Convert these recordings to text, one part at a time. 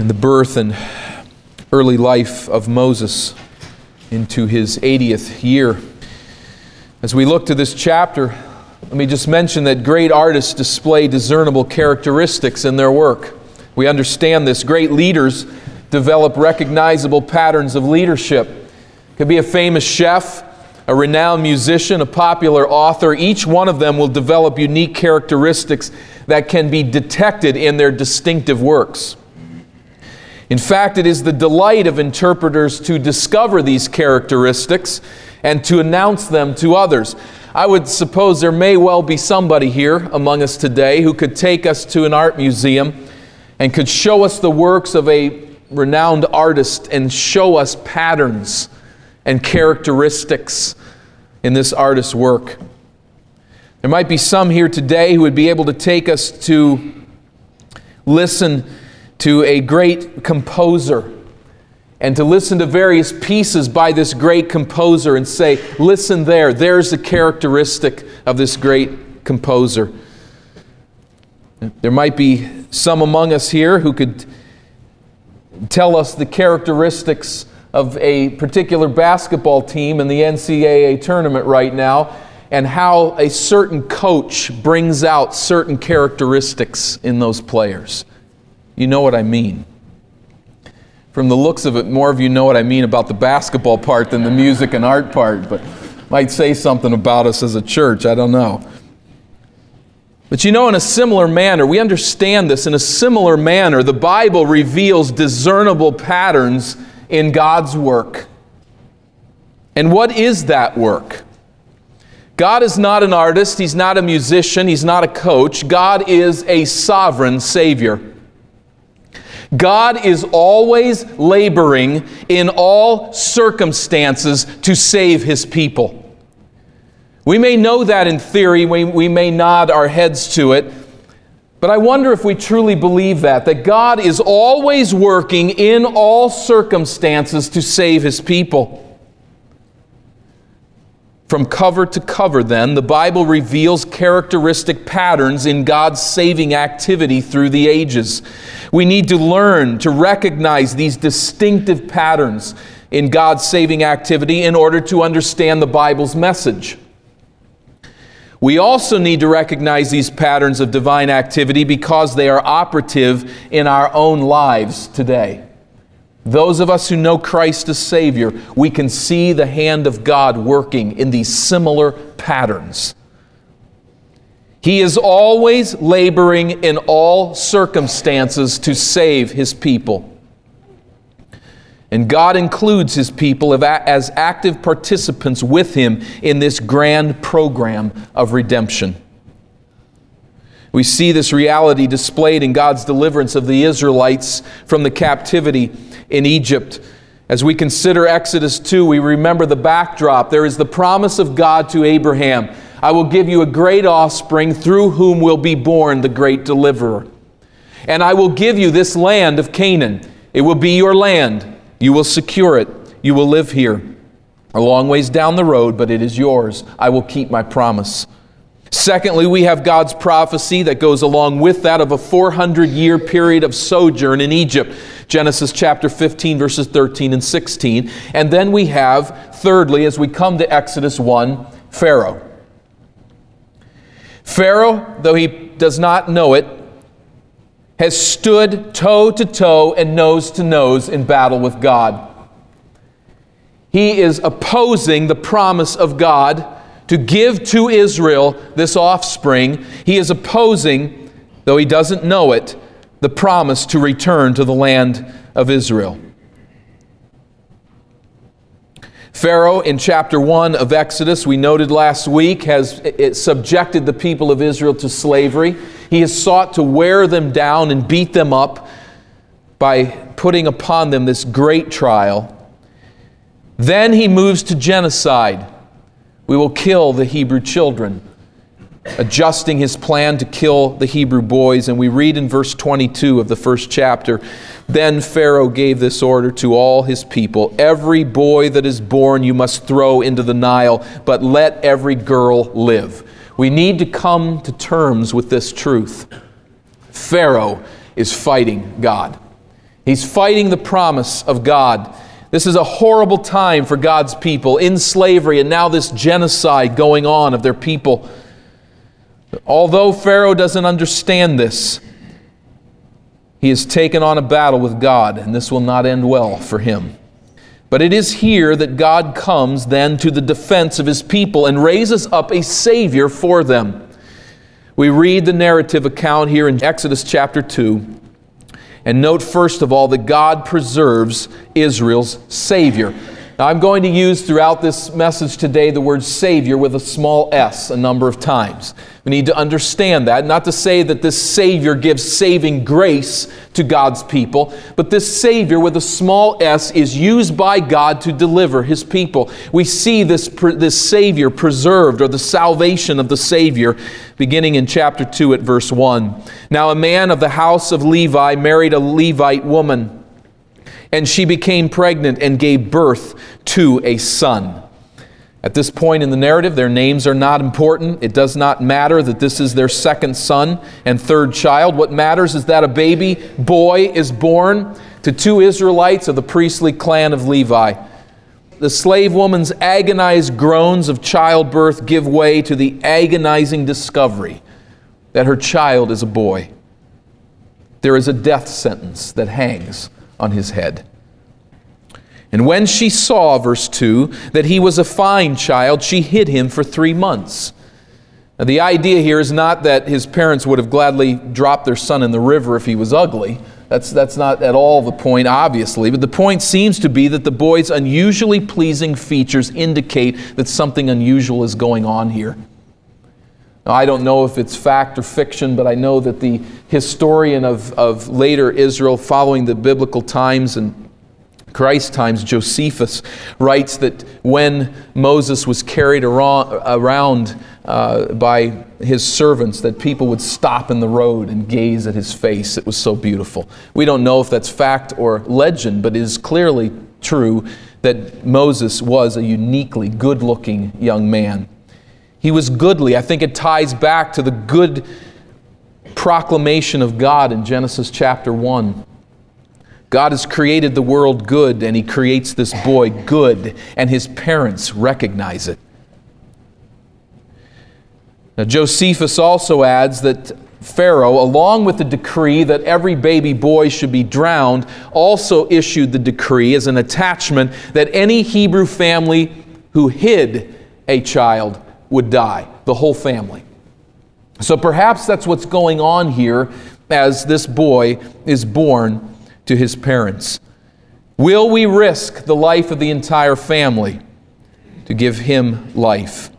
and the birth and early life of Moses into his 80th year. As we look to this chapter, let me just mention that great artists display discernible characteristics in their work. We understand this. Great leaders develop recognizable patterns of leadership. Could be a famous chef, a renowned musician, a popular author. Each one of them will develop unique characteristics that can be detected in their distinctive works. In fact, it is the delight of interpreters to discover these characteristics and to announce them to others. I would suppose there may well be somebody here among us today who could take us to an art museum and could show us the works of a renowned artist and show us patterns and characteristics in this artist's work. There might be some here today who would be able to take us to listen to a great composer and to listen to various pieces by this great composer and say, listen there, there's the characteristic of this great composer. There might be some among us here who could tell us the characteristics of a particular basketball team in the NCAA tournament right now and how a certain coach brings out certain characteristics in those players. You know what I mean. From the looks of it, more of you know what I mean about the basketball part than the music and art part, but might say something about us as a church. I don't know. But you know, in a similar manner, we understand this in a similar manner, the Bible reveals discernible patterns in God's work. And what is that work? God is not an artist, He's not a musician, He's not a coach. God is a sovereign Savior. God is always laboring in all circumstances to save His people. We may know that in theory, we, we may nod our heads to it, but I wonder if we truly believe that, that God is always working in all circumstances to save his people. From cover to cover, then, the Bible reveals characteristic patterns in God's saving activity through the ages. We need to learn to recognize these distinctive patterns in God's saving activity in order to understand the Bible's message. We also need to recognize these patterns of divine activity because they are operative in our own lives today. Those of us who know Christ as Savior, we can see the hand of God working in these similar patterns. He is always laboring in all circumstances to save His people. And God includes his people as active participants with him in this grand program of redemption. We see this reality displayed in God's deliverance of the Israelites from the captivity in Egypt. As we consider Exodus 2, we remember the backdrop. There is the promise of God to Abraham I will give you a great offspring through whom will be born the great deliverer. And I will give you this land of Canaan. It will be your land you will secure it. You will live here. A long ways down the road, but it is yours. I will keep my promise. Secondly, we have God's prophecy that goes along with that of a 400 year period of sojourn in Egypt. Genesis chapter 15, verses 13 and 16. And then we have, thirdly, as we come to Exodus 1, Pharaoh. Pharaoh, though he does not know it, has stood toe to toe and nose to nose in battle with God. He is opposing the promise of God to give to Israel this offspring. He is opposing, though he doesn't know it, the promise to return to the land of Israel. Pharaoh in chapter 1 of Exodus, we noted last week, has subjected the people of Israel to slavery. He has sought to wear them down and beat them up by putting upon them this great trial. Then he moves to genocide. We will kill the Hebrew children, adjusting his plan to kill the Hebrew boys. And we read in verse 22 of the first chapter Then Pharaoh gave this order to all his people Every boy that is born you must throw into the Nile, but let every girl live. We need to come to terms with this truth. Pharaoh is fighting God. He's fighting the promise of God. This is a horrible time for God's people in slavery, and now this genocide going on of their people. Although Pharaoh doesn't understand this, he has taken on a battle with God, and this will not end well for him. But it is here that God comes then to the defense of his people and raises up a Savior for them. We read the narrative account here in Exodus chapter 2. And note first of all that God preserves Israel's Savior. Now, I'm going to use throughout this message today the word Savior with a small s a number of times. We need to understand that. Not to say that this Savior gives saving grace to God's people, but this Savior with a small s is used by God to deliver His people. We see this, this Savior preserved, or the salvation of the Savior, beginning in chapter 2 at verse 1. Now, a man of the house of Levi married a Levite woman and she became pregnant and gave birth to a son. At this point in the narrative, their names are not important. It does not matter that this is their second son and third child. What matters is that a baby boy is born to two Israelites of the priestly clan of Levi. The slave woman's agonized groans of childbirth give way to the agonizing discovery that her child is a boy. There is a death sentence that hangs on his head. And when she saw, verse 2, that he was a fine child, she hid him for three months. Now, the idea here is not that his parents would have gladly dropped their son in the river if he was ugly. That's, that's not at all the point, obviously. But the point seems to be that the boy's unusually pleasing features indicate that something unusual is going on here. I don't know if it's fact or fiction, but I know that the historian of, of later Israel, following the biblical times and Christ times, Josephus writes that when Moses was carried around uh, by his servants, that people would stop in the road and gaze at his face. It was so beautiful. We don't know if that's fact or legend, but it is clearly true that Moses was a uniquely good looking young man. He was goodly. I think it ties back to the good proclamation of God in Genesis chapter 1. God has created the world good, and He creates this boy good, and his parents recognize it. Now, Josephus also adds that Pharaoh, along with the decree that every baby boy should be drowned, also issued the decree as an attachment that any Hebrew family who hid a child would die, the whole family. So perhaps that's what's going on here as this boy is born to his parents? Will we risk the life of the entire family to give him life?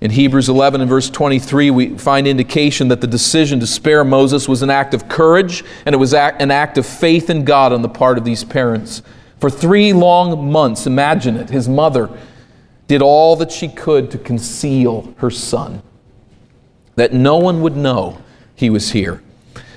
In Hebrews 11 and verse 23, we find indication that the decision to spare Moses was an act of courage and it was an act of faith in God on the part of these parents. For three long months, imagine it, his mother did all that she could to conceal her son, that no one would know he was here.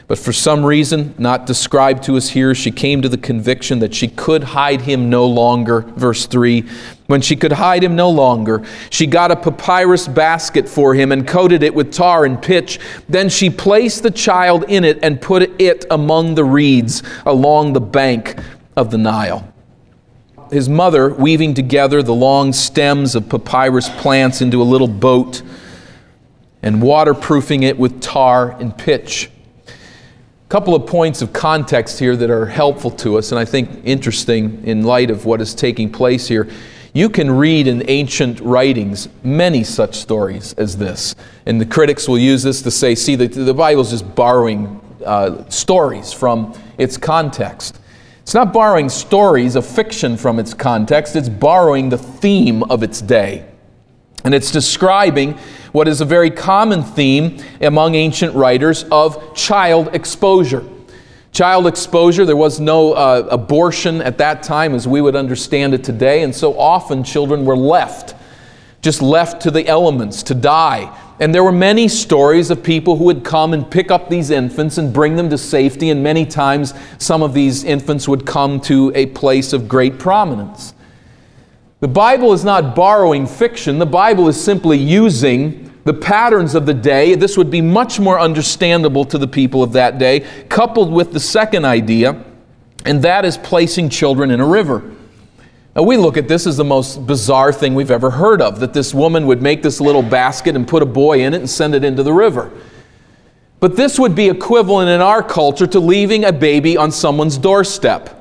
But for some reason, not described to us here, she came to the conviction that she could hide him no longer. Verse 3 When she could hide him no longer, she got a papyrus basket for him and coated it with tar and pitch. Then she placed the child in it and put it among the reeds along the bank of the Nile. His mother, weaving together the long stems of papyrus plants into a little boat and waterproofing it with tar and pitch A couple of points of context here that are helpful to us and I think interesting in light of what is taking place here. You can read in ancient writings many such stories as this. And the critics will use this to say, see, the, the Bible is just borrowing uh, stories from its context. It's not borrowing stories of fiction from its context, it's borrowing the theme of its day. And it's describing what is a very common theme among ancient writers of child exposure. Child exposure, there was no uh, abortion at that time as we would understand it today, and so often children were left, just left to the elements to die. And there were many stories of people who would come and pick up these infants and bring them to safety, and many times some of these infants would come to a place of great prominence. The Bible is not borrowing fiction, the Bible is simply using the patterns of the day. This would be much more understandable to the people of that day, coupled with the second idea and that is placing children in a river. Now, we look at this as the most bizarre thing we've ever heard of that this woman would make this little basket and put a boy in it and send it into the river. But this would be equivalent in our culture to leaving a baby on someone's doorstep.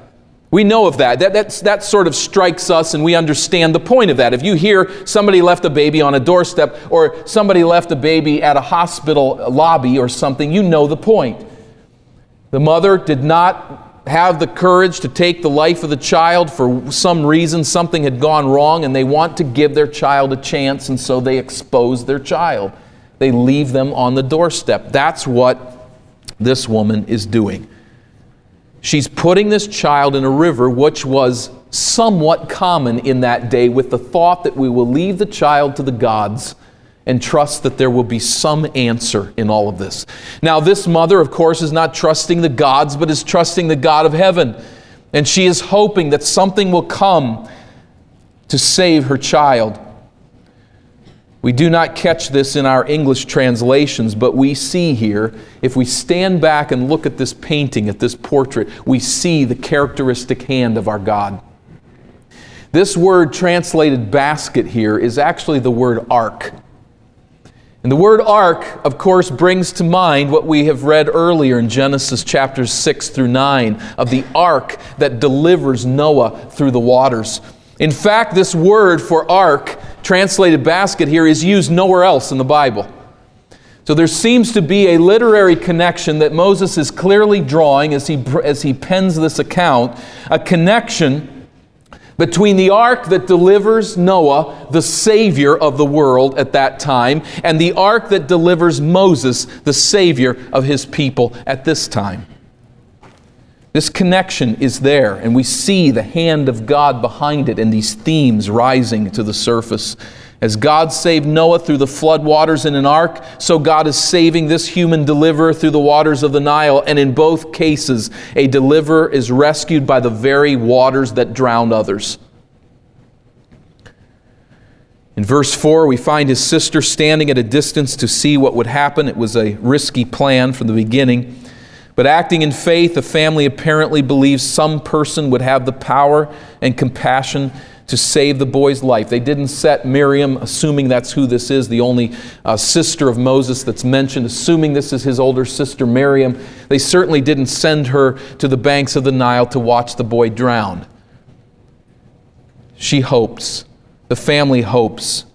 We know of that. That, that's, that sort of strikes us, and we understand the point of that. If you hear somebody left a baby on a doorstep or somebody left a baby at a hospital lobby or something, you know the point. The mother did not have the courage to take the life of the child for some reason, something had gone wrong, and they want to give their child a chance, and so they expose their child. They leave them on the doorstep. That's what this woman is doing. She's putting this child in a river, which was somewhat common in that day, with the thought that we will leave the child to the gods and trust that there will be some answer in all of this. Now, this mother, of course, is not trusting the gods, but is trusting the God of heaven. And she is hoping that something will come to save her child. We do not catch this in our English translations, but we see here, if we stand back and look at this painting, at this portrait, we see the characteristic hand of our God. This word translated basket here is actually the word ark. And the word ark, of course, brings to mind what we have read earlier in Genesis chapters 6 through 9 of the ark that delivers Noah through the waters. In fact, this word for ark, translated basket here, is used nowhere else in the Bible. So there seems to be a literary connection that Moses is clearly drawing as he, as he pens this account, a connection between the ark that delivers Noah, the Savior of the world at that time, and the ark that delivers Moses, the Savior of his people at this time. This connection is there, and we see the hand of God behind it and these themes rising to the surface. As God saved Noah through the flood waters in an ark, so God is saving this human deliverer through the waters of the Nile. And in both cases, a deliverer is rescued by the very waters that drowned others. In verse 4, we find his sister standing at a distance to see what would happen. It was a risky plan from the beginning. But acting in faith, the family apparently believes some person would have the power and compassion to save the boy's life. They didn't set Miriam, assuming that's who this is, the only uh, sister of Moses that's mentioned, assuming this is his older sister Miriam. They certainly didn't send her to the banks of the Nile to watch the boy drown. She hopes, the family hopes,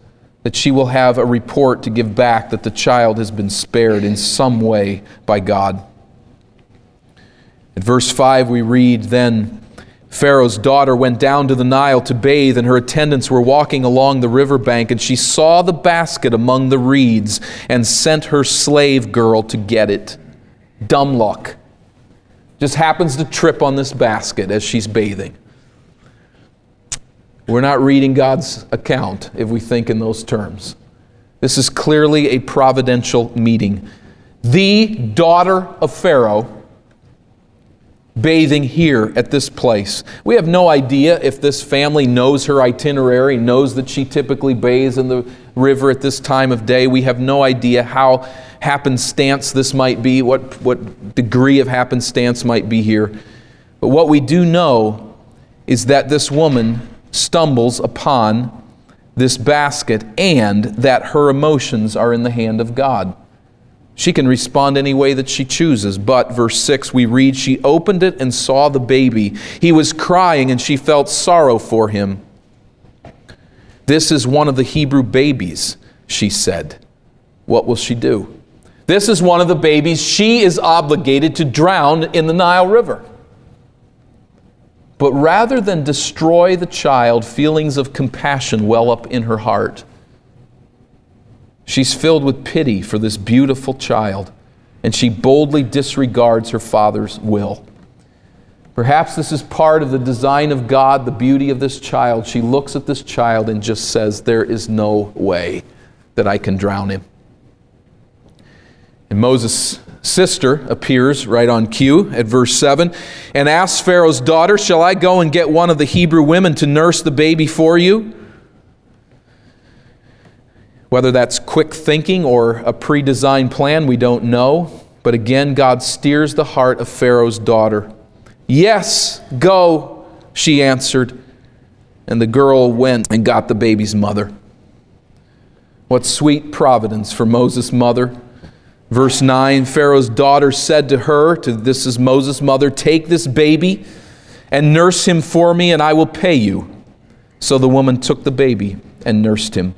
that she will have a report to give back that the child has been spared in some way by God. In verse 5, we read, Then Pharaoh's daughter went down to the Nile to bathe, and her attendants were walking along the river bank, and she saw the basket among the reeds and sent her slave girl to get it. Dumb luck. Just happens to trip on this basket as she's bathing. We're not reading God's account if we think in those terms. This is clearly a providential meeting. The daughter of Pharaoh bathing here at this place. We have no idea if this family knows her itinerary, knows that she typically bathes in the river at this time of day. We have no idea how happenstance this might be, what, what degree of happenstance might be here. But what we do know is that this woman stumbles upon this basket and that her emotions are in the hand of God. She can respond any way that she chooses. But, verse 6, we read, She opened it and saw the baby. He was crying, and she felt sorrow for him. This is one of the Hebrew babies, she said. What will she do? This is one of the babies she is obligated to drown in the Nile River. But rather than destroy the child, feelings of compassion well up in her heart. She's filled with pity for this beautiful child, and she boldly disregards her father's will. Perhaps this is part of the design of God, the beauty of this child. She looks at this child and just says, There is no way that I can drown him. And Moses' sister appears right on cue at verse 7 and asks Pharaoh's daughter, Shall I go and get one of the Hebrew women to nurse the baby for you? Whether that's quick thinking or a pre designed plan, we don't know. But again, God steers the heart of Pharaoh's daughter. Yes, go, she answered. And the girl went and got the baby's mother. What sweet providence for Moses' mother. Verse 9 Pharaoh's daughter said to her, to this is Moses' mother, Take this baby and nurse him for me, and I will pay you. So the woman took the baby and nursed him.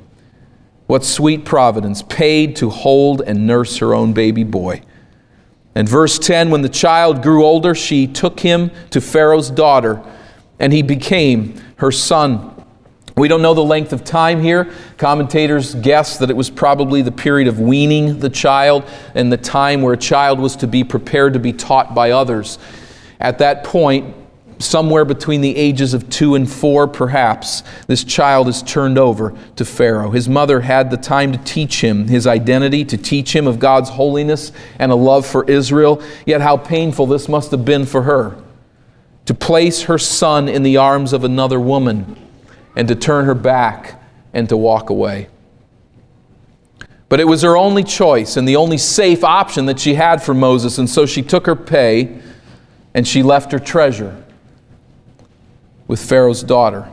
What sweet providence, paid to hold and nurse her own baby boy. And verse 10 When the child grew older, she took him to Pharaoh's daughter, and he became her son. We don't know the length of time here. Commentators guess that it was probably the period of weaning the child and the time where a child was to be prepared to be taught by others. At that point, somewhere between the ages of two and four, perhaps, this child is turned over to Pharaoh. His mother had the time to teach him his identity, to teach him of God's holiness and a love for Israel. Yet, how painful this must have been for her to place her son in the arms of another woman and to turn her back and to walk away. But it was her only choice and the only safe option that she had for Moses, and so she took her pay and she left her treasure with Pharaoh's daughter.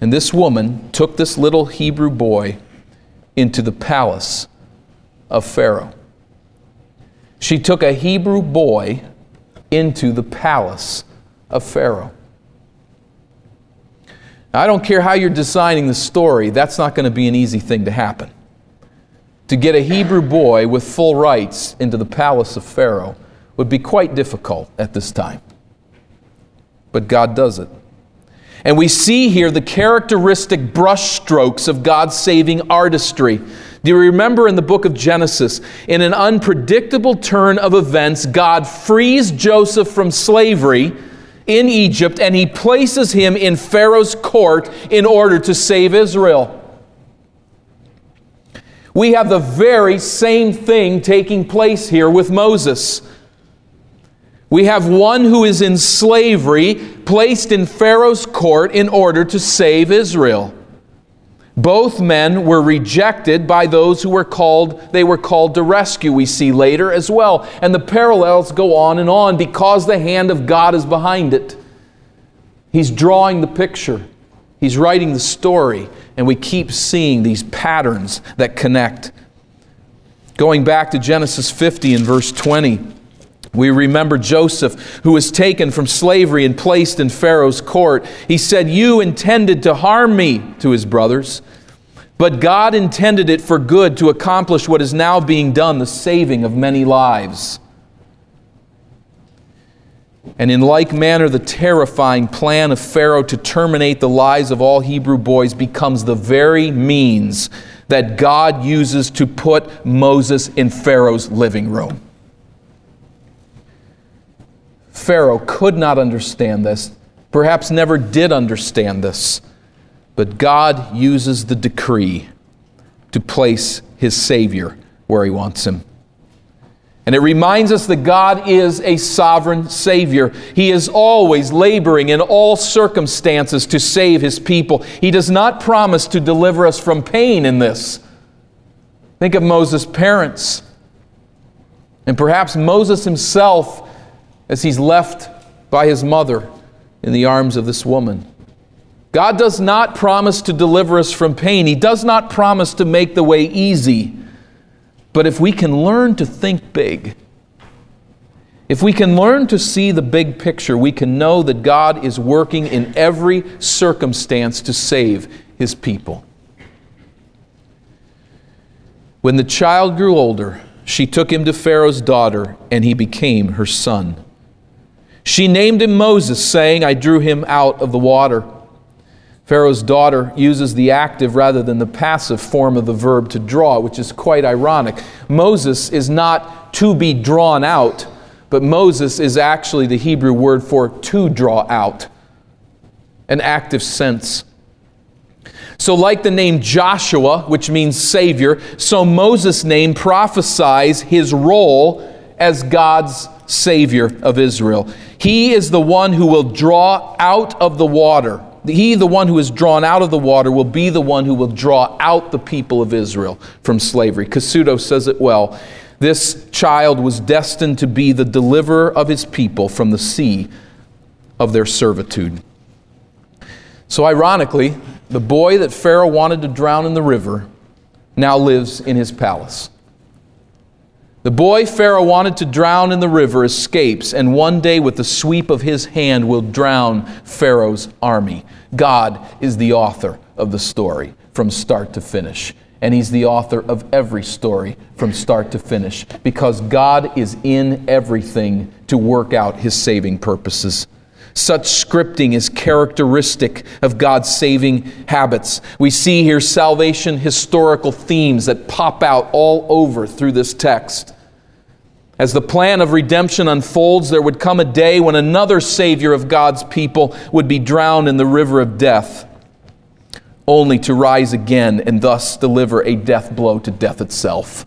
And this woman took this little Hebrew boy into the palace of Pharaoh. She took a Hebrew boy into the palace of Pharaoh. Now, I don't care how you're designing the story, that's not going to be an easy thing to happen. To get a Hebrew boy with full rights into the palace of Pharaoh would be quite difficult at this time. But God does it. And we see here the characteristic brushstrokes of God's saving artistry. Do you remember in the book of Genesis, in an unpredictable turn of events, God frees Joseph from slavery in Egypt, and he places him in Pharaoh's court in order to save Israel. We have the very same thing taking place here with Moses. We have one who is in slavery placed in Pharaoh's court in order to save Israel. Both men were rejected by those who were called, they were called to rescue, we see later as well. And the parallels go on and on because the hand of God is behind it. He's drawing the picture, He's writing the story, and we keep seeing these patterns that connect. Going back to Genesis 50 and verse 20. We remember Joseph, who was taken from slavery and placed in Pharaoh's court. He said, You intended to harm me to his brothers, but God intended it for good to accomplish what is now being done, the saving of many lives. And in like manner, the terrifying plan of Pharaoh to terminate the lives of all Hebrew boys becomes the very means that God uses to put Moses in Pharaoh's living room. Pharaoh could not understand this, perhaps never did understand this, but God uses the decree to place his Savior where he wants him. And it reminds us that God is a sovereign Savior. He is always laboring in all circumstances to save His people. He does not promise to deliver us from pain in this. Think of Moses' parents. And perhaps Moses himself as he's left by his mother in the arms of this woman. God does not promise to deliver us from pain. He does not promise to make the way easy. But if we can learn to think big, if we can learn to see the big picture, we can know that God is working in every circumstance to save his people. When the child grew older, she took him to Pharaoh's daughter, and he became her son. She named him Moses, saying, I drew him out of the water. Pharaoh's daughter uses the active rather than the passive form of the verb to draw, which is quite ironic. Moses is not to be drawn out, but Moses is actually the Hebrew word for to draw out, an active sense. So, like the name Joshua, which means Savior, so Moses' name prophesies his role as God's Savior of Israel. He is the one who will draw out of the water. He, the one who is drawn out of the water, will be the one who will draw out the people of Israel from slavery. Cassuto says it well. This child was destined to be the deliverer of his people from the sea of their servitude. So, ironically, the boy that Pharaoh wanted to drown in the river now lives in his palace. The boy Pharaoh wanted to drown in the river escapes, and one day, with the sweep of his hand, will drown Pharaoh's army. God is the author of the story from start to finish. And he's the author of every story from start to finish because God is in everything to work out his saving purposes. Such scripting is characteristic of God's saving habits. We see here salvation historical themes that pop out all over through this text. As the plan of redemption unfolds, there would come a day when another Savior of God's people would be drowned in the river of death, only to rise again and thus deliver a death blow to death itself.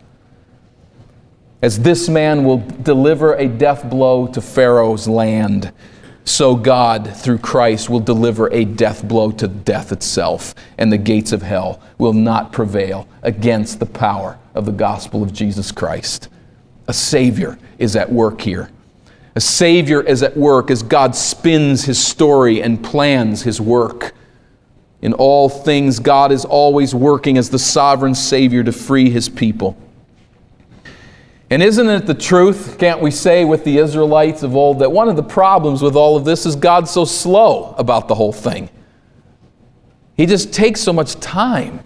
As this man will deliver a death blow to Pharaoh's land, so God, through Christ, will deliver a death blow to death itself, and the gates of hell will not prevail against the power of the gospel of Jesus Christ. A Savior is at work here. A Savior is at work as God spins His story and plans His work. In all things, God is always working as the sovereign Savior to free His people. And isn't it the truth, can't we say, with the Israelites of old, that one of the problems with all of this is God's so slow about the whole thing? He just takes so much time.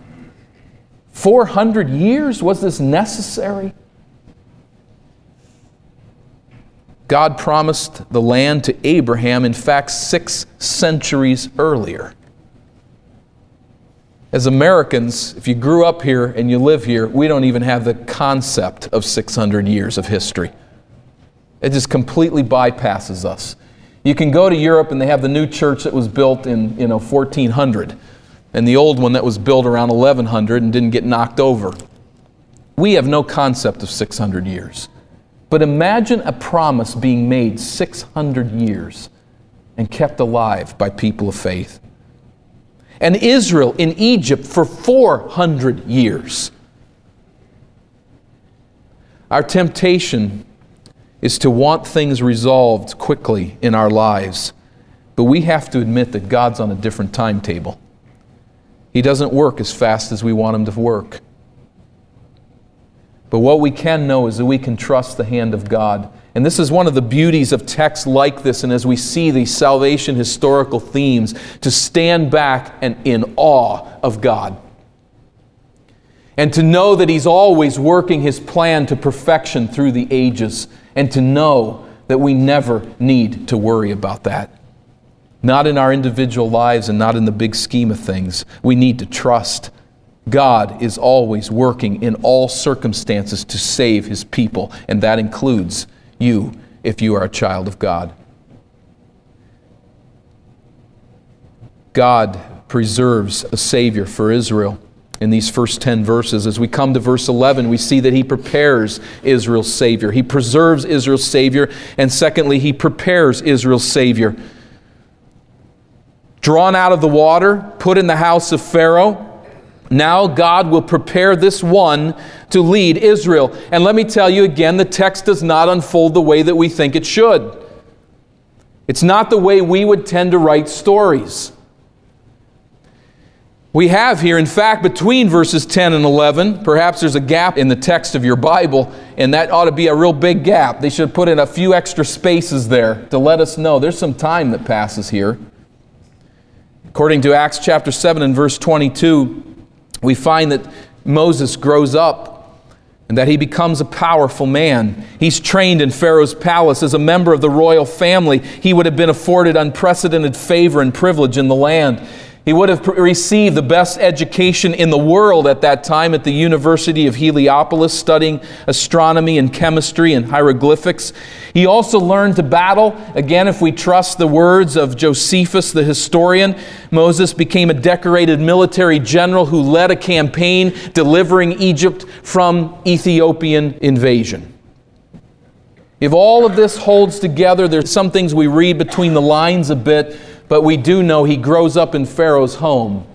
400 years? Was this necessary? God promised the land to Abraham, in fact, six centuries earlier. As Americans, if you grew up here and you live here, we don't even have the concept of 600 years of history. It just completely bypasses us. You can go to Europe and they have the new church that was built in you know 1400 and the old one that was built around 1100 and didn't get knocked over. We have no concept of 600 years. But imagine a promise being made 600 years and kept alive by people of faith and Israel in Egypt for 400 years. Our temptation is to want things resolved quickly in our lives, but we have to admit that God's on a different timetable. He doesn't work as fast as we want Him to work. But what we can know is that we can trust the hand of God and this is one of the beauties of texts like this, and as we see these salvation historical themes, to stand back and in awe of God. And to know that He's always working His plan to perfection through the ages, and to know that we never need to worry about that. Not in our individual lives and not in the big scheme of things. We need to trust God is always working in all circumstances to save His people, and that includes you if you are a child of God. God preserves a Savior for Israel in these first 10 verses. As we come to verse 11, we see that He prepares Israel's Savior. He preserves Israel's Savior, and secondly, He prepares Israel's Savior. Drawn out of the water, put in the house of Pharaoh, now God will prepare this one to lead Israel. And let me tell you again, the text does not unfold the way that we think it should. It's not the way we would tend to write stories. We have here, in fact, between verses 10 and 11, perhaps there's a gap in the text of your Bible, and that ought to be a real big gap. They should put in a few extra spaces there to let us know there's some time that passes here. According to Acts chapter 7 and verse 22, we find that Moses grows up and that he becomes a powerful man. He's trained in Pharaoh's palace as a member of the royal family. He would have been afforded unprecedented favor and privilege in the land. He would have received the best education in the world at that time at the University of Heliopolis, studying astronomy and chemistry and hieroglyphics. He also learned to battle. Again, if we trust the words of Josephus, the historian, Moses became a decorated military general who led a campaign delivering Egypt from Ethiopian invasion. If all of this holds together, there's some things we read between the lines a bit but we do know he grows up in Pharaoh's home.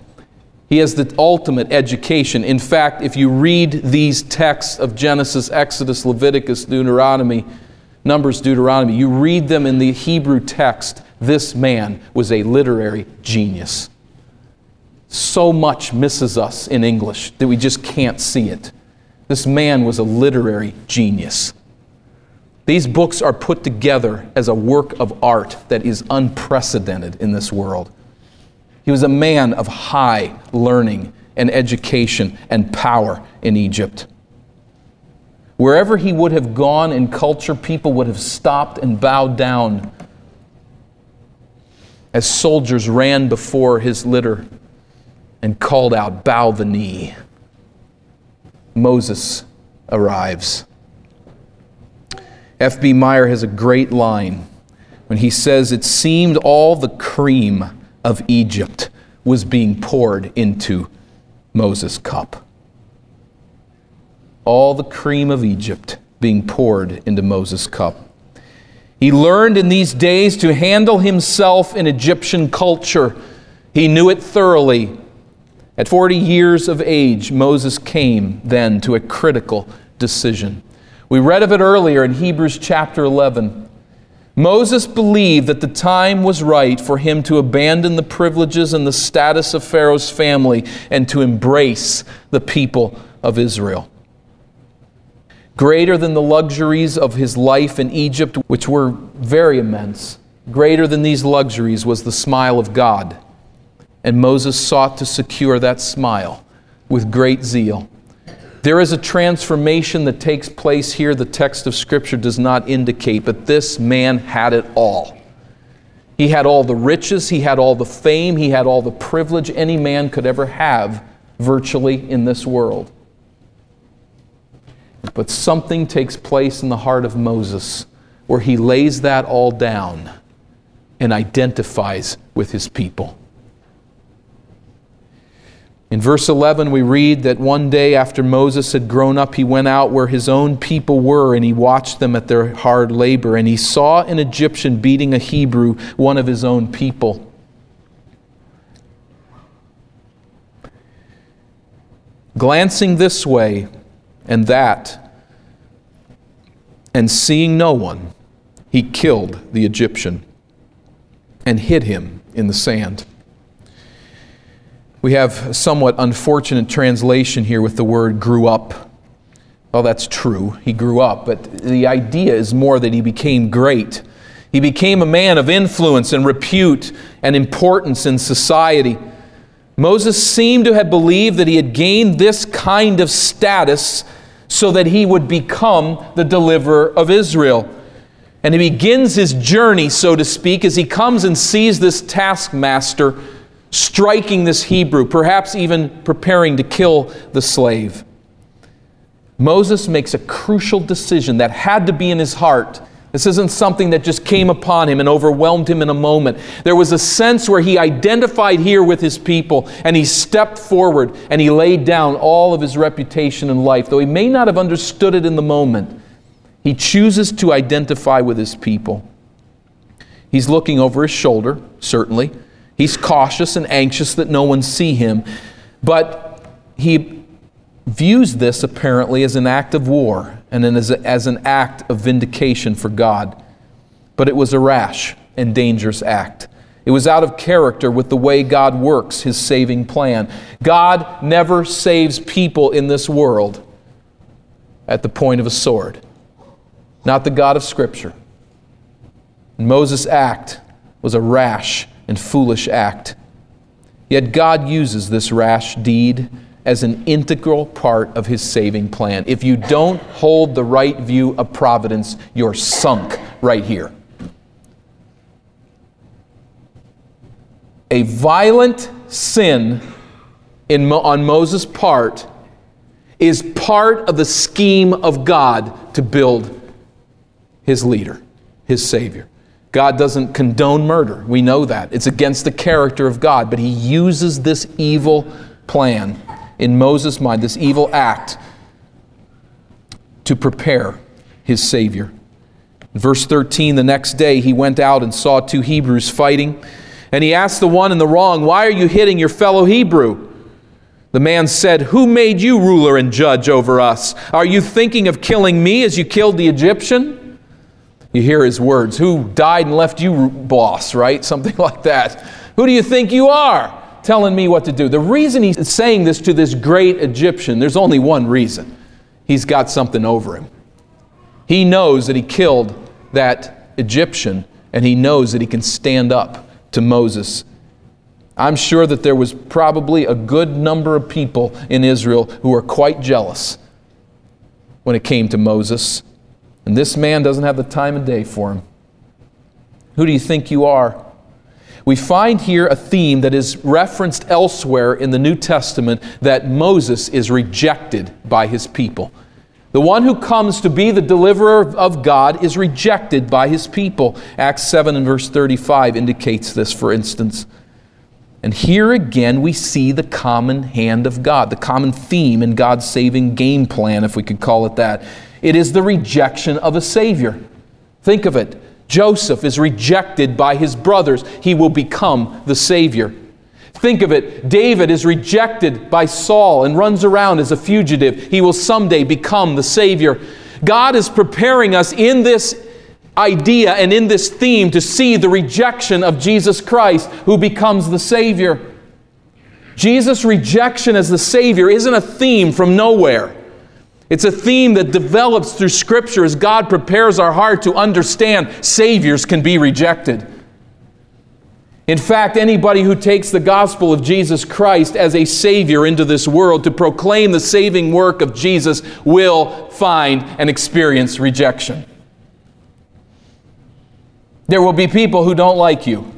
He has the ultimate education. In fact, if you read these texts of Genesis, Exodus, Leviticus, Deuteronomy, Numbers, Deuteronomy, you read them in the Hebrew text this man was a literary genius. So much misses us in English that we just can't see it. This man was a literary genius. These books are put together as a work of art that is unprecedented in this world. He was a man of high learning and education and power in Egypt. Wherever he would have gone in culture, people would have stopped and bowed down as soldiers ran before his litter and called out, Bow the knee. Moses arrives. F.B. Meyer has a great line when he says, It seemed all the cream of Egypt was being poured into Moses' cup. All the cream of Egypt being poured into Moses' cup. He learned in these days to handle himself in Egyptian culture. He knew it thoroughly. At 40 years of age, Moses came then to a critical decision. We read of it earlier in Hebrews chapter 11. Moses believed that the time was right for him to abandon the privileges and the status of Pharaoh's family and to embrace the people of Israel. Greater than the luxuries of his life in Egypt, which were very immense, greater than these luxuries was the smile of God. And Moses sought to secure that smile with great zeal. There is a transformation that takes place here the text of Scripture does not indicate, but this man had it all. He had all the riches, he had all the fame, he had all the privilege any man could ever have virtually in this world. But something takes place in the heart of Moses where he lays that all down and identifies with his people. In verse 11, we read that one day after Moses had grown up, he went out where his own people were and he watched them at their hard labor. And he saw an Egyptian beating a Hebrew, one of his own people. Glancing this way and that, and seeing no one, he killed the Egyptian and hid him in the sand. We have a somewhat unfortunate translation here with the word grew up. Well, that's true. He grew up, but the idea is more that he became great. He became a man of influence and repute and importance in society. Moses seemed to have believed that he had gained this kind of status so that he would become the deliverer of Israel. And he begins his journey, so to speak, as he comes and sees this taskmaster striking this Hebrew, perhaps even preparing to kill the slave. Moses makes a crucial decision that had to be in his heart. This isn't something that just came upon him and overwhelmed him in a moment. There was a sense where he identified here with his people and he stepped forward and he laid down all of his reputation and life. Though he may not have understood it in the moment, he chooses to identify with his people. He's looking over his shoulder, certainly. He's cautious and anxious that no one see him. But he views this apparently as an act of war and as, a, as an act of vindication for God. But it was a rash and dangerous act. It was out of character with the way God works his saving plan. God never saves people in this world at the point of a sword, not the God of Scripture. And Moses' act was a rash and foolish act. Yet God uses this rash deed as an integral part of his saving plan. If you don't hold the right view of providence, you're sunk right here. A violent sin in, on Moses' part is part of the scheme of God to build his leader, his Savior. God doesn't condone murder. We know that. It's against the character of God. But he uses this evil plan in Moses' mind, this evil act, to prepare his Savior. verse 13, the next day he went out and saw two Hebrews fighting. And he asked the one in the wrong, Why are you hitting your fellow Hebrew? The man said, Who made you ruler and judge over us? Are you thinking of killing me as you killed the Egyptian? You hear his words Who died and left you, boss, right? Something like that. Who do you think you are? Telling me what to do. The reason he's saying this to this great Egyptian, there's only one reason. He's got something over him. He knows that he killed that Egyptian, and he knows that he can stand up to Moses. I'm sure that there was probably a good number of people in Israel who were quite jealous when it came to Moses. And this man doesn't have the time of day for him. Who do you think you are? We find here a theme that is referenced elsewhere in the New Testament that Moses is rejected by his people. The one who comes to be the deliverer of God is rejected by his people. Acts 7 and verse 35 indicates this, for instance. And here again, we see the common hand of God, the common theme in God's saving game plan, if we could call it that. It is the rejection of a Savior. Think of it. Joseph is rejected by his brothers. He will become the Savior. Think of it. David is rejected by Saul and runs around as a fugitive. He will someday become the Savior. God is preparing us in this idea and in this theme to see the rejection of Jesus Christ, who becomes the Savior. Jesus' rejection as the Savior isn't a theme from nowhere. It's a theme that develops through Scripture as God prepares our heart to understand Saviors can be rejected. In fact, anybody who takes the gospel of Jesus Christ as a Savior into this world to proclaim the saving work of Jesus will find and experience rejection. There will be people who don't like you.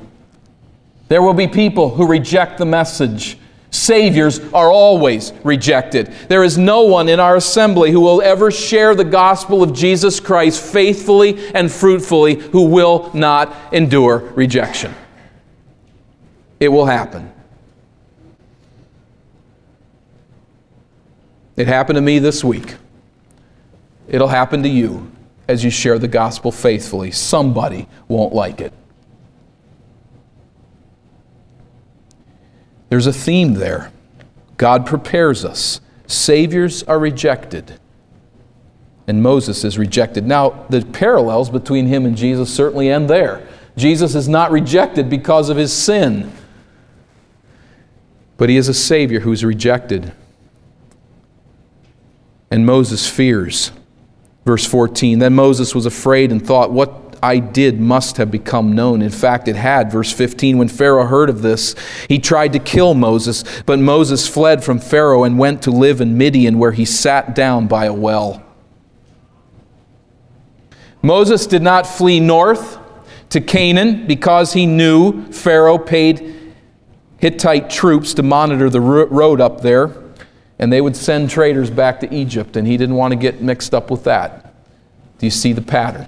There will be people who reject the message. Saviors are always rejected. There is no one in our assembly who will ever share the gospel of Jesus Christ faithfully and fruitfully who will not endure rejection. It will happen. It happened to me this week. It'll happen to you as you share the gospel faithfully. Somebody won't like it. There's a theme there. God prepares us. Saviors are rejected, and Moses is rejected. Now, the parallels between him and Jesus certainly end there. Jesus is not rejected because of his sin, but he is a Savior who's rejected. And Moses fears. Verse 14 Then Moses was afraid and thought, What I did must have become known. In fact, it had. Verse 15 When Pharaoh heard of this, he tried to kill Moses, but Moses fled from Pharaoh and went to live in Midian, where he sat down by a well. Moses did not flee north to Canaan because he knew Pharaoh paid Hittite troops to monitor the road up there and they would send traders back to Egypt, and he didn't want to get mixed up with that. Do you see the pattern?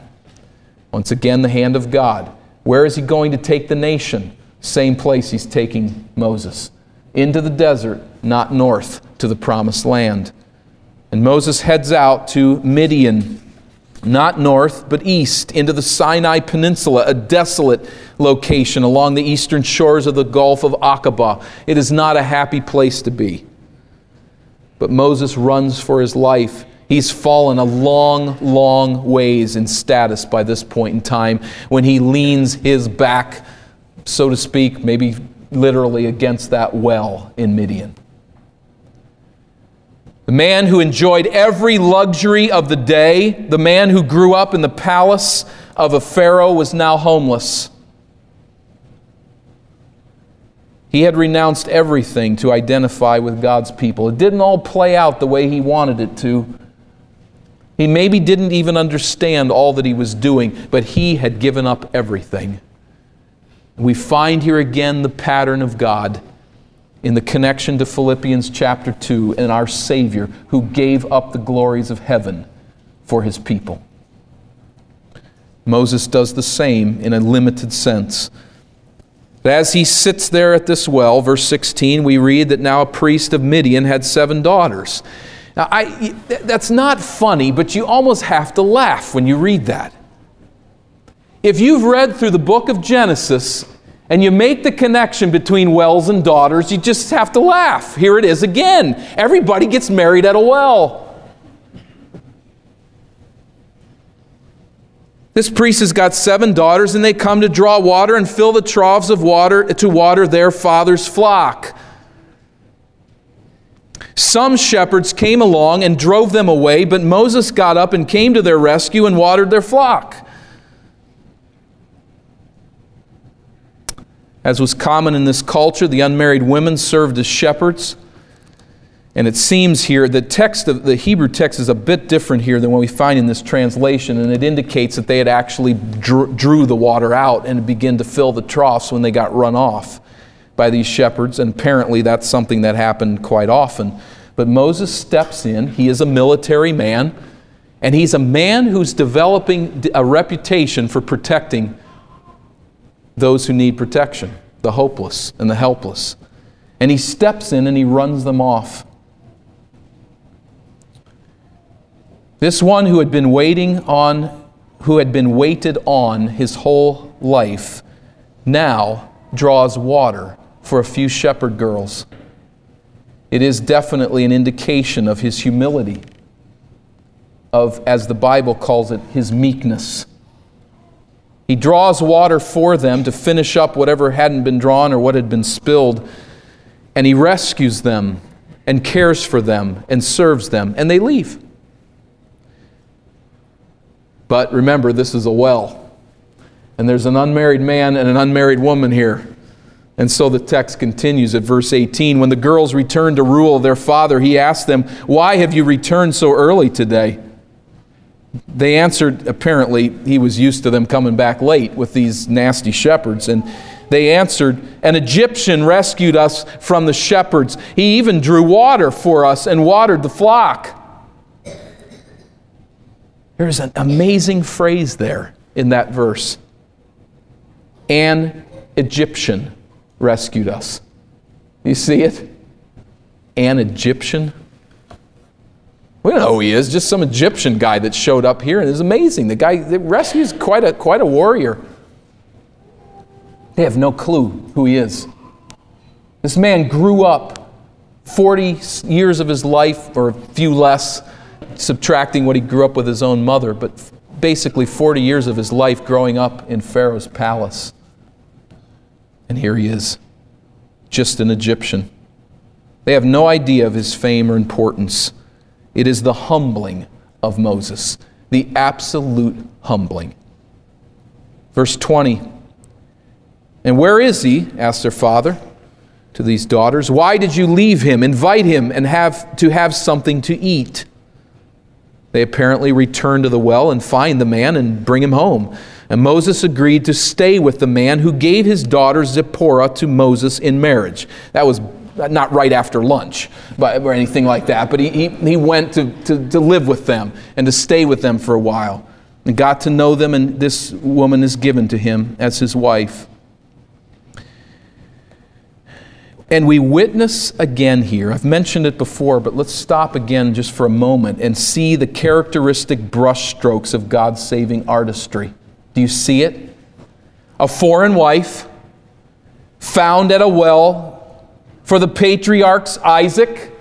Once again, the hand of God. Where is he going to take the nation? Same place he's taking Moses. Into the desert, not north to the promised land. And Moses heads out to Midian, not north, but east, into the Sinai Peninsula, a desolate location along the eastern shores of the Gulf of Aqaba. It is not a happy place to be. But Moses runs for his life. He's fallen a long, long ways in status by this point in time when he leans his back, so to speak, maybe literally against that well in Midian. The man who enjoyed every luxury of the day, the man who grew up in the palace of a Pharaoh, was now homeless. He had renounced everything to identify with God's people. It didn't all play out the way he wanted it to. He maybe didn't even understand all that he was doing, but he had given up everything. We find here again the pattern of God in the connection to Philippians chapter 2 and our Savior who gave up the glories of heaven for his people. Moses does the same in a limited sense. But as he sits there at this well, verse 16, we read that now a priest of Midian had seven daughters. Now, I, that's not funny, but you almost have to laugh when you read that. If you've read through the book of Genesis and you make the connection between wells and daughters, you just have to laugh. Here it is again. Everybody gets married at a well. This priest has got seven daughters, and they come to draw water and fill the troughs of water to water their father's flock. Some shepherds came along and drove them away, but Moses got up and came to their rescue and watered their flock. As was common in this culture, the unmarried women served as shepherds. And it seems here the text of the Hebrew text is a bit different here than what we find in this translation, and it indicates that they had actually drew, drew the water out and began to fill the troughs when they got run off by these shepherds, and apparently that's something that happened quite often. But Moses steps in. He is a military man, and he's a man who's developing a reputation for protecting those who need protection, the hopeless and the helpless. And he steps in and he runs them off. This one who had been waiting on, who had been waited on his whole life, now draws water for a few shepherd girls. It is definitely an indication of his humility, of, as the Bible calls it, his meekness. He draws water for them to finish up whatever hadn't been drawn or what had been spilled, and he rescues them and cares for them and serves them, and they leave. But remember, this is a well. And there's an unmarried man and an unmarried woman here. And so the text continues at verse 18. When the girls returned to Reuel their father, he asked them, Why have you returned so early today? They answered, apparently, he was used to them coming back late with these nasty shepherds. And they answered, An Egyptian rescued us from the shepherds. He even drew water for us and watered the flock. There's an amazing phrase there in that verse. An Egyptian rescued us. You see it? An Egyptian? We don't know who he is, just some Egyptian guy that showed up here, and is amazing. The guy that rescues quite a, quite a warrior. They have no clue who he is. This man grew up 40 years of his life, or a few less, subtracting what he grew up with his own mother, but basically 40 years of his life growing up in Pharaoh's palace. And here he is, just an Egyptian. They have no idea of his fame or importance. It is the humbling of Moses, the absolute humbling. Verse 20. And where is he? asked their father to these daughters. Why did you leave him? Invite him and have to have something to eat. They apparently return to the well and find the man and bring him home. And Moses agreed to stay with the man who gave his daughter Zipporah to Moses in marriage. That was not right after lunch but, or anything like that, but he, he, he went to, to, to live with them and to stay with them for a while and got to know them, and this woman is given to him as his wife. And we witness again here, I've mentioned it before, but let's stop again just for a moment and see the characteristic brushstrokes of God's saving artistry. Do you see it? A foreign wife found at a well for the patriarchs Isaac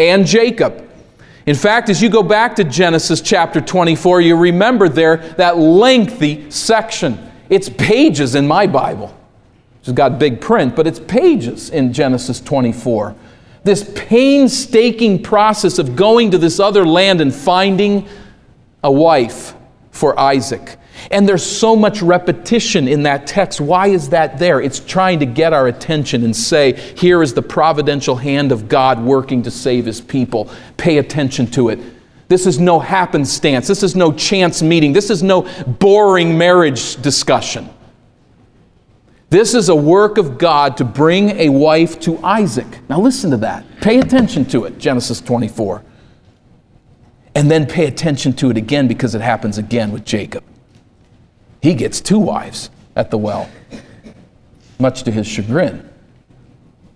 and Jacob. In fact, as you go back to Genesis chapter 24, you remember there that lengthy section. It's pages in my Bible. It's got big print, but it's pages in Genesis 24. This painstaking process of going to this other land and finding a wife for Isaac. And there's so much repetition in that text. Why is that there? It's trying to get our attention and say, here is the providential hand of God working to save his people. Pay attention to it. This is no happenstance. This is no chance meeting. This is no boring marriage discussion. This is a work of God to bring a wife to Isaac. Now listen to that. Pay attention to it, Genesis 24. And then pay attention to it again because it happens again with Jacob. He gets two wives at the well, much to his chagrin.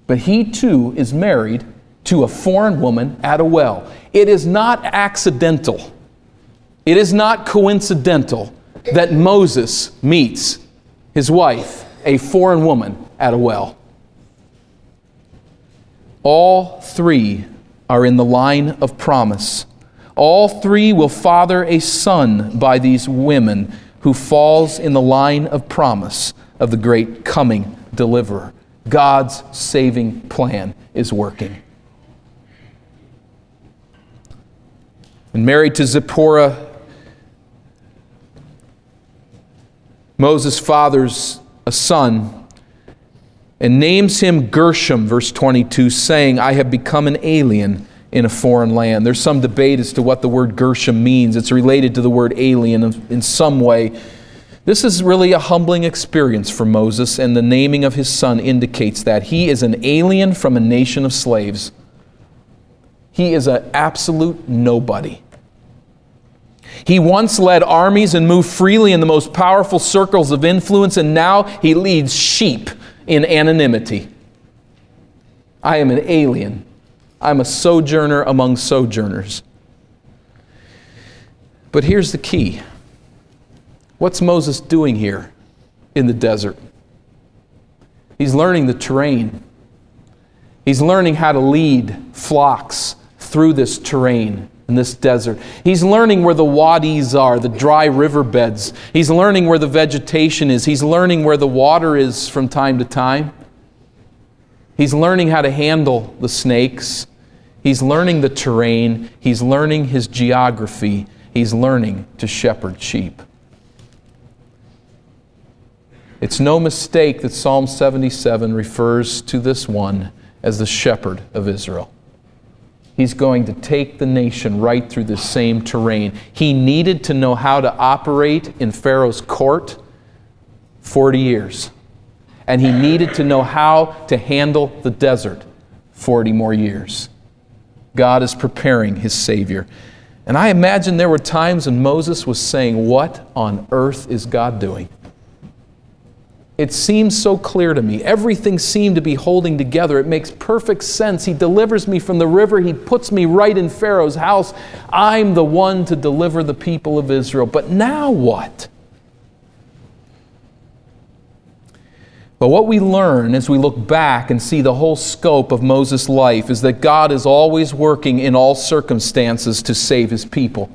But he too is married to a foreign woman at a well. It is not accidental, it is not coincidental that Moses meets his wife a foreign woman at a well. All three are in the line of promise. All three will father a son by these women who falls in the line of promise of the great coming deliverer. God's saving plan is working. And married to Zipporah, Moses fathers a son and names him Gershom, verse 22, saying, I have become an alien in a foreign land. There's some debate as to what the word Gershom means. It's related to the word alien in some way. This is really a humbling experience for Moses, and the naming of his son indicates that. He is an alien from a nation of slaves. He is an absolute nobody. He once led armies and moved freely in the most powerful circles of influence, and now he leads sheep in anonymity. I am an alien. I'm a sojourner among sojourners. But here's the key what's Moses doing here in the desert? He's learning the terrain, he's learning how to lead flocks through this terrain in this desert. He's learning where the wadis are, the dry riverbeds. He's learning where the vegetation is. He's learning where the water is from time to time. He's learning how to handle the snakes. He's learning the terrain. He's learning his geography. He's learning to shepherd sheep. It's no mistake that Psalm 77 refers to this one as the shepherd of Israel. He's going to take the nation right through the same terrain. He needed to know how to operate in Pharaoh's court 40 years. And he needed to know how to handle the desert 40 more years. God is preparing his Savior. And I imagine there were times when Moses was saying, What on earth is God doing? It seems so clear to me. Everything seemed to be holding together. It makes perfect sense. He delivers me from the river. He puts me right in Pharaoh's house. I'm the one to deliver the people of Israel. But now what? But what we learn as we look back and see the whole scope of Moses' life is that God is always working in all circumstances to save his people.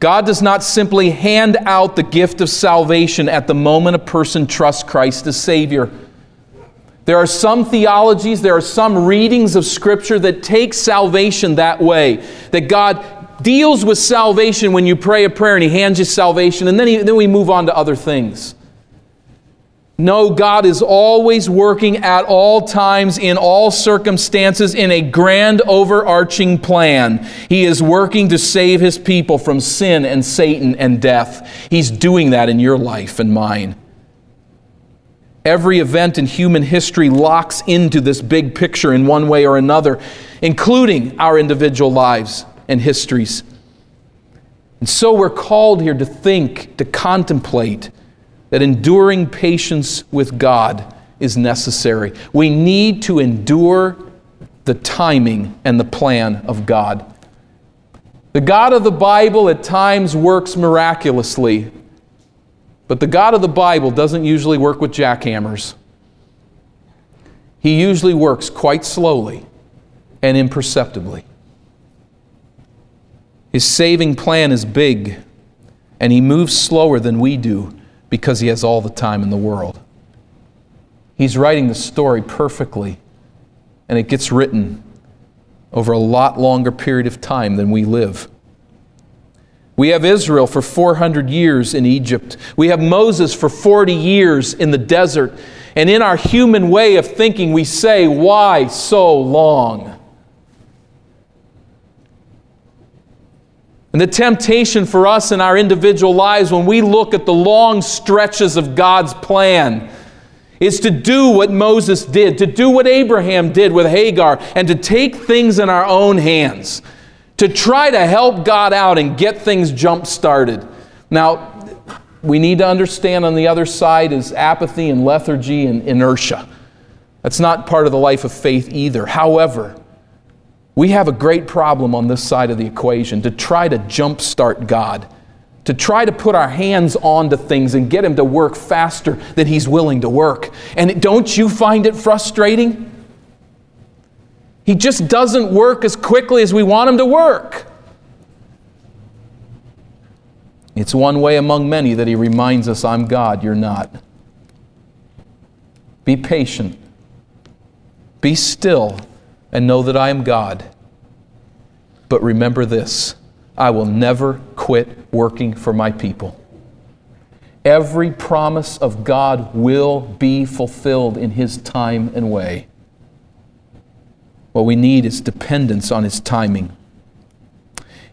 God does not simply hand out the gift of salvation at the moment a person trusts Christ as Savior. There are some theologies, there are some readings of Scripture that take salvation that way. That God deals with salvation when you pray a prayer and He hands you salvation, and then, he, then we move on to other things. No, God is always working at all times, in all circumstances, in a grand overarching plan. He is working to save His people from sin and Satan and death. He's doing that in your life and mine. Every event in human history locks into this big picture in one way or another, including our individual lives and histories. And so we're called here to think, to contemplate that enduring patience with God is necessary. We need to endure the timing and the plan of God. The God of the Bible at times works miraculously, but the God of the Bible doesn't usually work with jackhammers. He usually works quite slowly and imperceptibly. His saving plan is big, and he moves slower than we do because he has all the time in the world. He's writing the story perfectly, and it gets written over a lot longer period of time than we live. We have Israel for 400 years in Egypt. We have Moses for 40 years in the desert. And in our human way of thinking, we say, Why so long? And the temptation for us in our individual lives when we look at the long stretches of God's plan is to do what Moses did, to do what Abraham did with Hagar, and to take things in our own hands, to try to help God out and get things jump started. Now, we need to understand on the other side is apathy and lethargy and inertia. That's not part of the life of faith either. However, we have a great problem on this side of the equation to try to jumpstart God, to try to put our hands onto things and get Him to work faster than He's willing to work. And don't you find it frustrating? He just doesn't work as quickly as we want Him to work. It's one way among many that he reminds us, I'm God, you're not. Be patient. Be still and know that I am God. But remember this I will never quit working for my people. Every promise of God will be fulfilled in His time and way. What we need is dependence on His timing.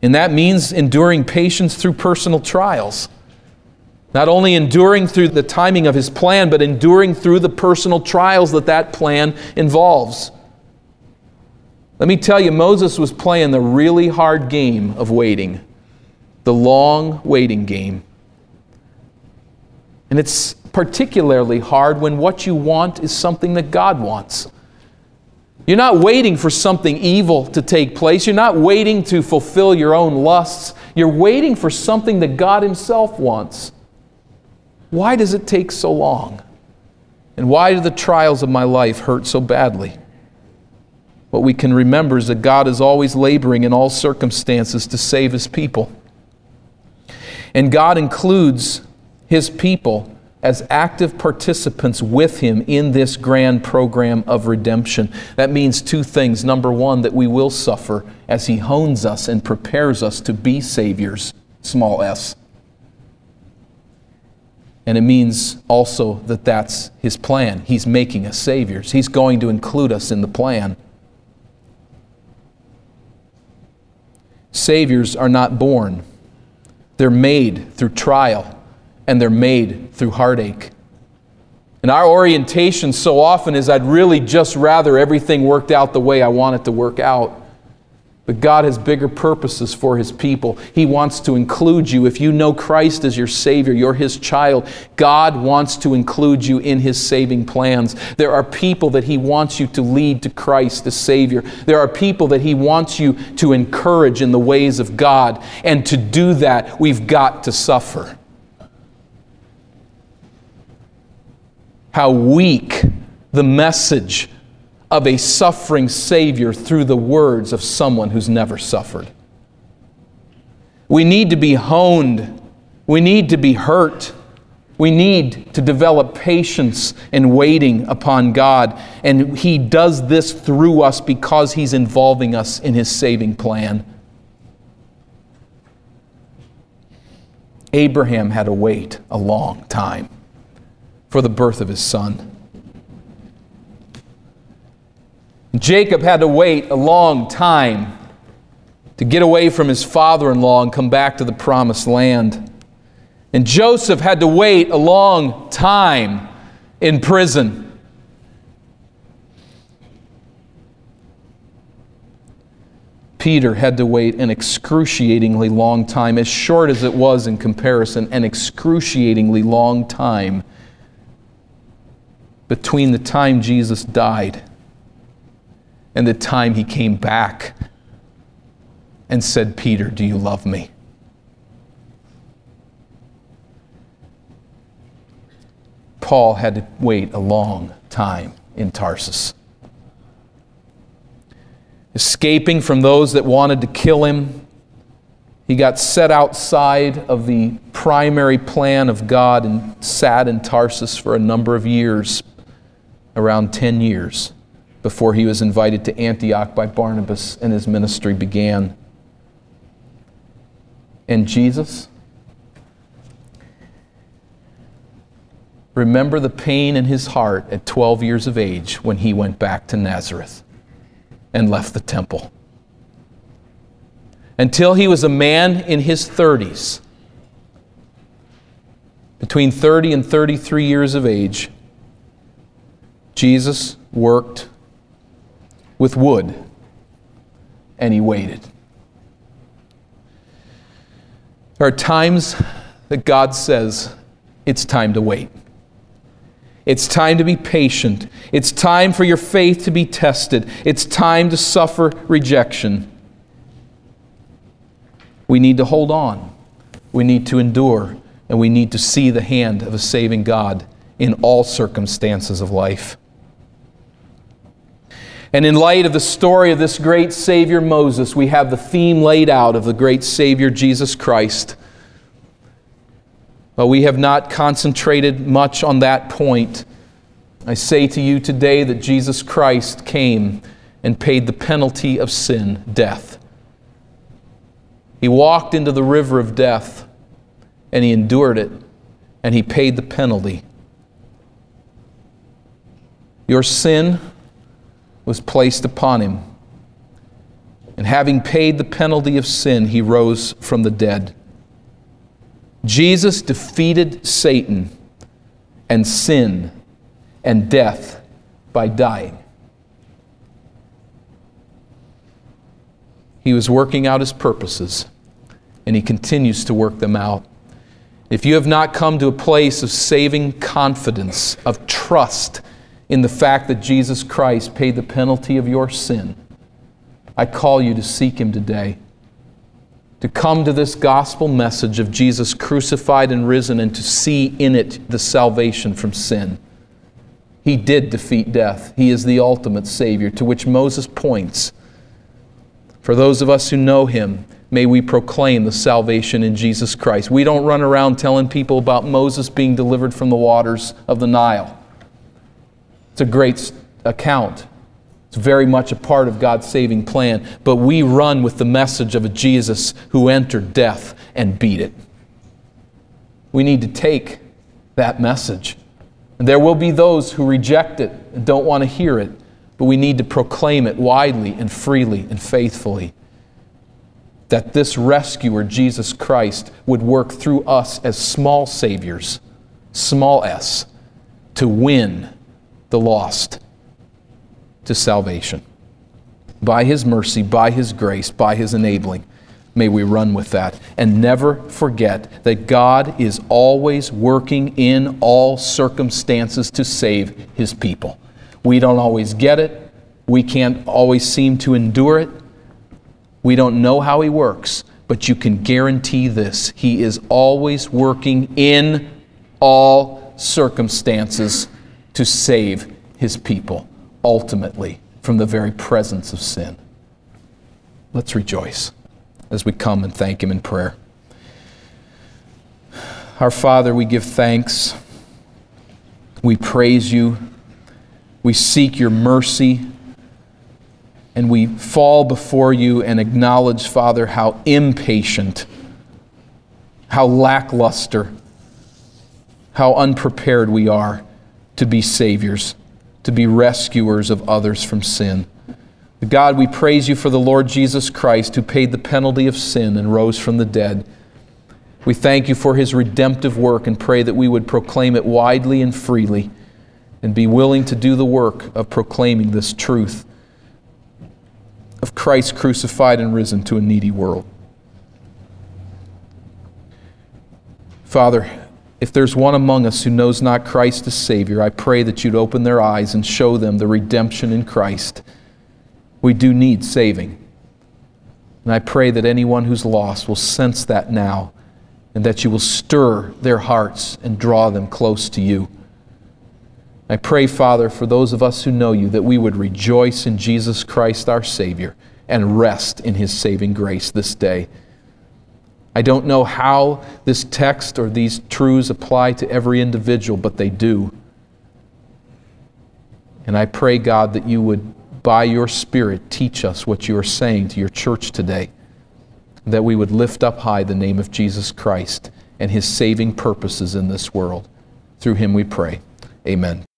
And that means enduring patience through personal trials. Not only enduring through the timing of His plan, but enduring through the personal trials that that plan involves. Let me tell you, Moses was playing the really hard game of waiting, the long waiting game. And it's particularly hard when what you want is something that God wants. You're not waiting for something evil to take place. You're not waiting to fulfill your own lusts. You're waiting for something that God Himself wants. Why does it take so long? And why do the trials of my life hurt so badly? What we can remember is that God is always laboring in all circumstances to save His people. And God includes His people as active participants with Him in this grand program of redemption. That means two things. Number one, that we will suffer as He hones us and prepares us to be Saviors, small s. And it means also that that's His plan. He's making us Saviors, He's going to include us in the plan. Saviors are not born, they're made through trial and they're made through heartache. And our orientation so often is I'd really just rather everything worked out the way I want it to work out. But God has bigger purposes for His people. He wants to include you. If you know Christ as your Savior, you're His child. God wants to include you in His saving plans. There are people that He wants you to lead to Christ the Savior. There are people that He wants you to encourage in the ways of God. And to do that, we've got to suffer. How weak the message of a suffering Savior through the words of someone who's never suffered. We need to be honed. We need to be hurt. We need to develop patience and waiting upon God. And He does this through us because He's involving us in His saving plan. Abraham had to wait a long time for the birth of his son. Jacob had to wait a long time to get away from his father in law and come back to the promised land. And Joseph had to wait a long time in prison. Peter had to wait an excruciatingly long time, as short as it was in comparison, an excruciatingly long time between the time Jesus died and the time he came back and said, Peter, do you love me? Paul had to wait a long time in Tarsus. Escaping from those that wanted to kill him, he got set outside of the primary plan of God and sat in Tarsus for a number of years, around 10 years before he was invited to Antioch by Barnabas and his ministry began. And Jesus, remember the pain in his heart at 12 years of age when he went back to Nazareth and left the temple. Until he was a man in his 30s, between 30 and 33 years of age, Jesus worked with wood, and he waited. There are times that God says, it's time to wait. It's time to be patient. It's time for your faith to be tested. It's time to suffer rejection. We need to hold on. We need to endure. And we need to see the hand of a saving God in all circumstances of life. And in light of the story of this great Savior Moses, we have the theme laid out of the great Savior Jesus Christ. But we have not concentrated much on that point. I say to you today that Jesus Christ came and paid the penalty of sin, death. He walked into the river of death and he endured it and he paid the penalty. Your sin was placed upon him. And having paid the penalty of sin, he rose from the dead. Jesus defeated Satan and sin and death by dying. He was working out his purposes, and he continues to work them out. If you have not come to a place of saving confidence, of trust in the fact that Jesus Christ paid the penalty of your sin, I call you to seek him today. To come to this gospel message of Jesus crucified and risen and to see in it the salvation from sin. He did defeat death. He is the ultimate Savior to which Moses points. For those of us who know Him, may we proclaim the salvation in Jesus Christ. We don't run around telling people about Moses being delivered from the waters of the Nile. It's a great account. It's very much a part of God's saving plan. But we run with the message of a Jesus who entered death and beat it. We need to take that message. And there will be those who reject it and don't want to hear it, but we need to proclaim it widely and freely and faithfully that this rescuer, Jesus Christ, would work through us as small saviors, small s, to win the lost to salvation. By His mercy, by His grace, by His enabling, may we run with that. And never forget that God is always working in all circumstances to save His people. We don't always get it, we can't always seem to endure it we don't know how He works, but you can guarantee this He is always working in all circumstances to save His people, ultimately, from the very presence of sin. Let's rejoice as we come and thank Him in prayer. Our Father, we give thanks. We praise you. We seek your mercy and we fall before you and acknowledge, Father, how impatient, how lackluster, how unprepared we are to be saviors, to be rescuers of others from sin. God, we praise you for the Lord Jesus Christ who paid the penalty of sin and rose from the dead. We thank you for his redemptive work and pray that we would proclaim it widely and freely and be willing to do the work of proclaiming this truth of Christ crucified and risen to a needy world. Father, if there's one among us who knows not Christ as Savior, I pray that you'd open their eyes and show them the redemption in Christ. We do need saving. And I pray that anyone who's lost will sense that now and that you will stir their hearts and draw them close to you. I pray, Father, for those of us who know you, that we would rejoice in Jesus Christ our Savior and rest in his saving grace this day. I don't know how this text or these truths apply to every individual, but they do. And I pray, God, that you would, by your Spirit, teach us what you are saying to your church today, that we would lift up high the name of Jesus Christ and his saving purposes in this world. Through him we pray. Amen.